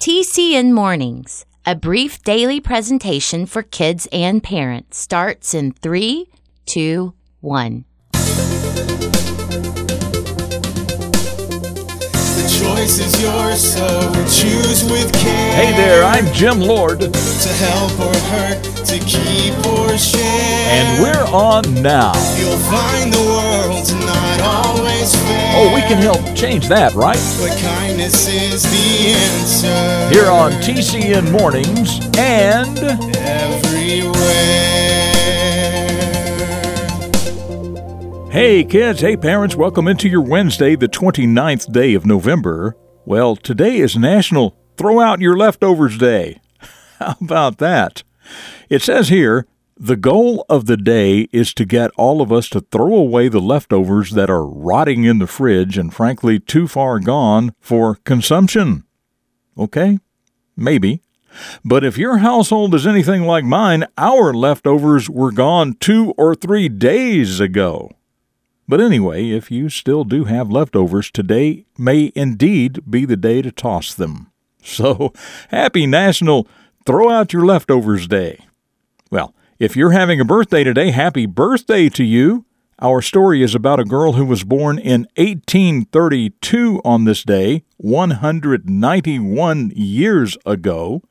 TCN Mornings, a brief daily presentation for kids and parents, starts in three, two, one. The choice is yours, so choose with care. Hey there, I'm Jim Lord, To help or hurt, to keep or share. and we're on now. You'll find the world's not always fair. Oh, we can help change that, right? But kindness is the answer. Here on TCN Mornings and Everywhere. Hey kids, hey parents, welcome into your Wednesday, the 29th day of November. Well, today is National Throw Out Your Leftovers Day. How about that? It says here, the goal of the day is to get all of us to throw away the leftovers that are rotting in the fridge and frankly too far gone for consumption. Okay? Maybe. But if your household is anything like mine, our leftovers were gone two or three days ago. But anyway, if you still do have leftovers, today may indeed be the day to toss them. So, happy National Throw Out Your Leftovers Day. Well, if you're having a birthday today, happy birthday to you. Our story is about a girl who was born in 1832 on this day, 191 years ago.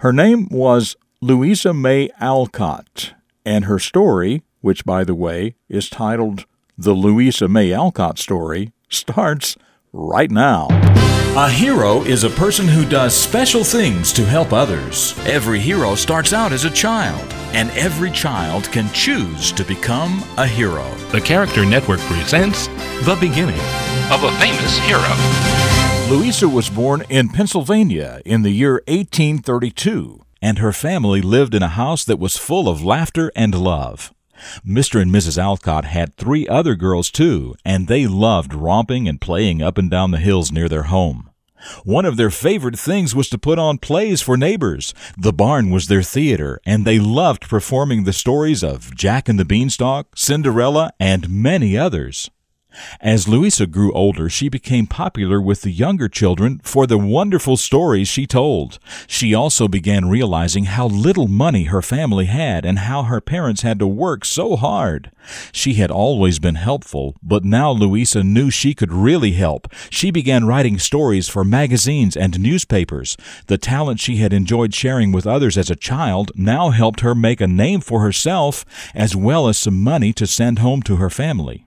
Her name was Louisa May Alcott, and her story, which by the way is titled The Louisa May Alcott Story, starts right now. A hero is a person who does special things to help others. Every hero starts out as a child, and every child can choose to become a hero. The Character Network presents The Beginning of a Famous Hero. Louisa was born in Pennsylvania in the year 1832, and her family lived in a house that was full of laughter and love. Mr. and Mrs. Alcott had three other girls too, and they loved romping and playing up and down the hills near their home. One of their favorite things was to put on plays for neighbors. The barn was their theater, and they loved performing the stories of Jack and the Beanstalk, Cinderella, and many others. As Louisa grew older, she became popular with the younger children for the wonderful stories she told. She also began realizing how little money her family had and how her parents had to work so hard. She had always been helpful, but now Louisa knew she could really help. She began writing stories for magazines and newspapers. The talent she had enjoyed sharing with others as a child now helped her make a name for herself as well as some money to send home to her family.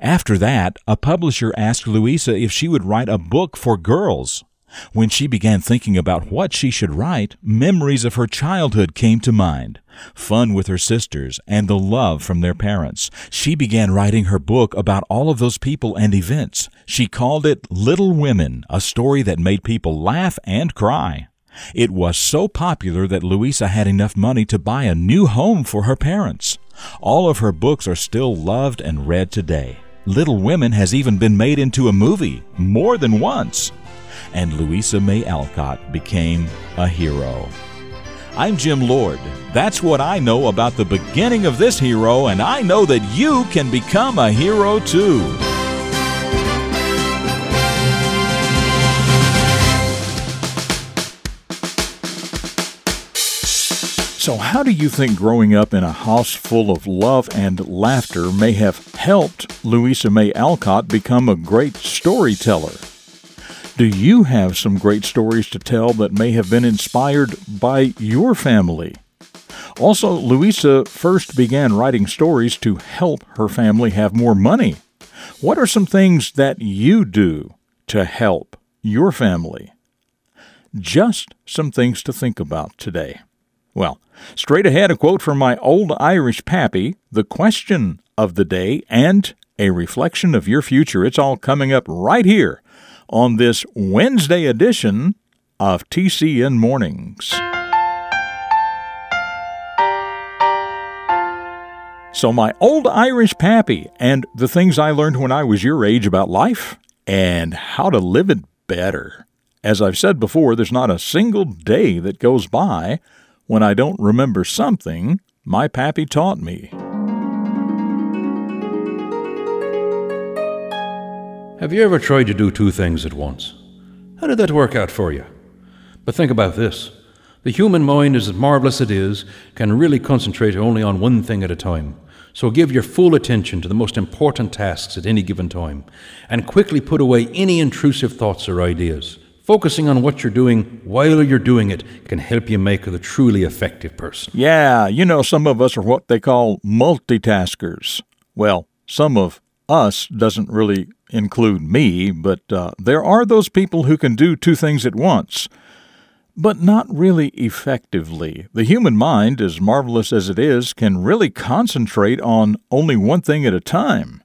After that, a publisher asked Louisa if she would write a book for girls. When she began thinking about what she should write, memories of her childhood came to mind fun with her sisters and the love from their parents. She began writing her book about all of those people and events. She called it Little Women, a story that made people laugh and cry. It was so popular that Louisa had enough money to buy a new home for her parents. All of her books are still loved and read today. Little Women has even been made into a movie more than once. And Louisa May Alcott became a hero. I'm Jim Lord. That's what I know about the beginning of this hero, and I know that you can become a hero too. So, how do you think growing up in a house full of love and laughter may have helped Louisa May Alcott become a great storyteller? Do you have some great stories to tell that may have been inspired by your family? Also, Louisa first began writing stories to help her family have more money. What are some things that you do to help your family? Just some things to think about today. Well, straight ahead, a quote from my old Irish pappy, the question of the day, and a reflection of your future. It's all coming up right here on this Wednesday edition of TCN Mornings. So, my old Irish pappy and the things I learned when I was your age about life and how to live it better. As I've said before, there's not a single day that goes by when I don't remember something my pappy taught me. Have you ever tried to do two things at once? How did that work out for you? But think about this the human mind, as marvelous as it is, can really concentrate only on one thing at a time. So give your full attention to the most important tasks at any given time, and quickly put away any intrusive thoughts or ideas. Focusing on what you're doing while you're doing it can help you make a truly effective person. Yeah, you know, some of us are what they call multitaskers. Well, some of us doesn't really include me, but uh, there are those people who can do two things at once, but not really effectively. The human mind, as marvelous as it is, can really concentrate on only one thing at a time.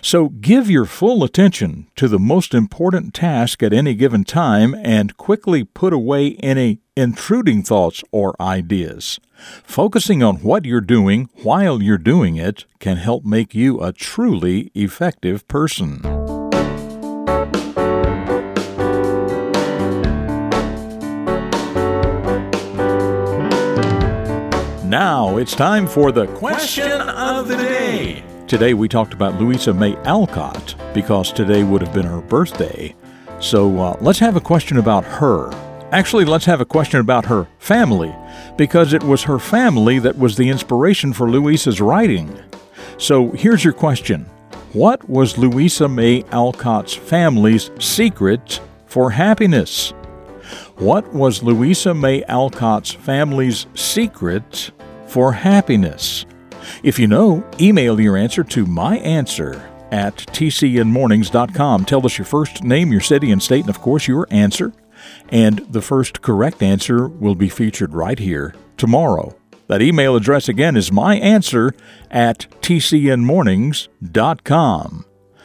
So give your full attention to the most important task at any given time and quickly put away any intruding thoughts or ideas. Focusing on what you're doing while you're doing it can help make you a truly effective person. Now it's time for the question of the day. Today we talked about Louisa May Alcott because today would have been her birthday. So uh, let's have a question about her. Actually, let's have a question about her family because it was her family that was the inspiration for Louisa's writing. So here's your question What was Louisa May Alcott's family's secret for happiness? What was Louisa May Alcott's family's secret for happiness? If you know, email your answer to myanswer at tcnmornings.com. Tell us your first name, your city and state, and of course your answer. And the first correct answer will be featured right here tomorrow. That email address again is myanswer at tcnmornings.com.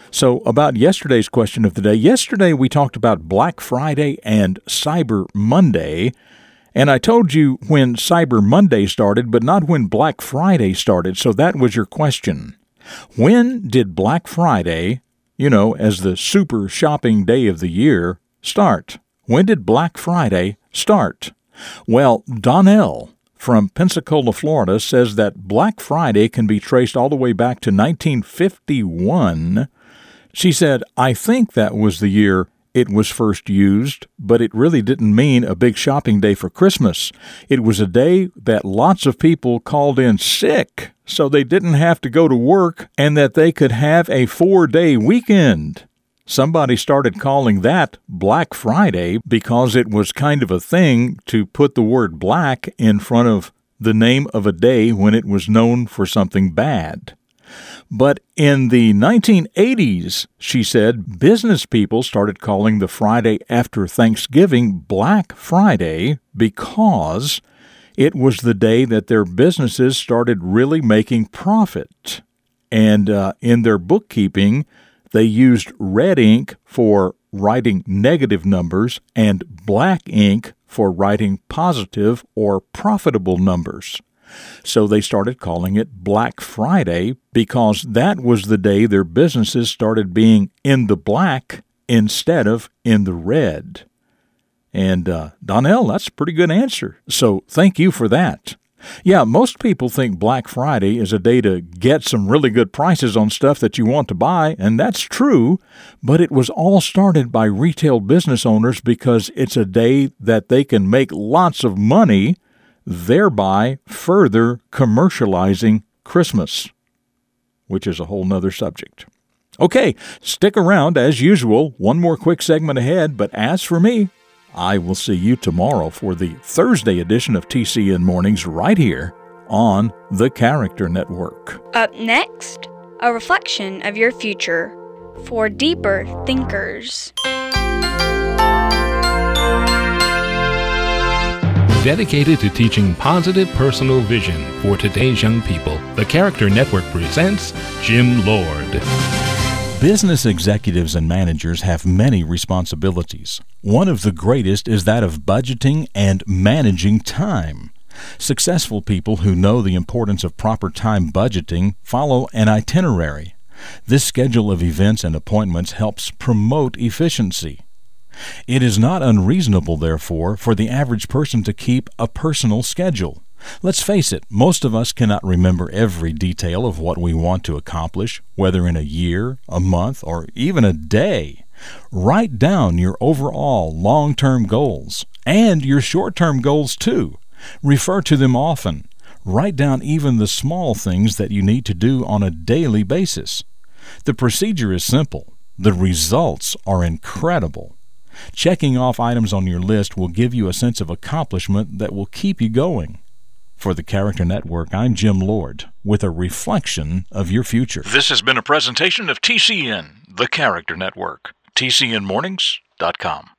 So, about yesterday's question of the day, yesterday we talked about Black Friday and Cyber Monday. And I told you when Cyber Monday started, but not when Black Friday started, so that was your question. When did Black Friday, you know, as the super shopping day of the year, start? When did Black Friday start? Well, Donnell from Pensacola, Florida says that Black Friday can be traced all the way back to 1951. She said, I think that was the year it was first used, but it really didn't mean a big shopping day for Christmas. It was a day that lots of people called in sick so they didn't have to go to work and that they could have a four day weekend. Somebody started calling that Black Friday because it was kind of a thing to put the word black in front of the name of a day when it was known for something bad. But in the 1980s, she said, business people started calling the Friday after Thanksgiving Black Friday because it was the day that their businesses started really making profit. And uh, in their bookkeeping, they used red ink for writing negative numbers and black ink for writing positive or profitable numbers. So they started calling it Black Friday because that was the day their businesses started being in the black instead of in the red. And uh, Donnell, that's a pretty good answer. So thank you for that. Yeah, most people think Black Friday is a day to get some really good prices on stuff that you want to buy, and that's true, but it was all started by retail business owners because it's a day that they can make lots of money thereby further commercializing Christmas, which is a whole nother subject. Okay, stick around as usual. One more quick segment ahead, but as for me, I will see you tomorrow for the Thursday edition of TCN Mornings right here on the Character Network. Up next, a reflection of your future for deeper thinkers. Dedicated to teaching positive personal vision for today's young people. The Character Network presents Jim Lord. Business executives and managers have many responsibilities. One of the greatest is that of budgeting and managing time. Successful people who know the importance of proper time budgeting follow an itinerary. This schedule of events and appointments helps promote efficiency. It is not unreasonable, therefore, for the average person to keep a personal schedule. Let's face it, most of us cannot remember every detail of what we want to accomplish, whether in a year, a month, or even a day. Write down your overall long term goals And your short term goals, too. Refer to them often. Write down even the small things that you need to do on a daily basis. The procedure is simple, the results are incredible. Checking off items on your list will give you a sense of accomplishment that will keep you going. For the Character Network, I'm Jim Lord with a reflection of your future. This has been a presentation of TCN, the Character Network. TCNMornings.com.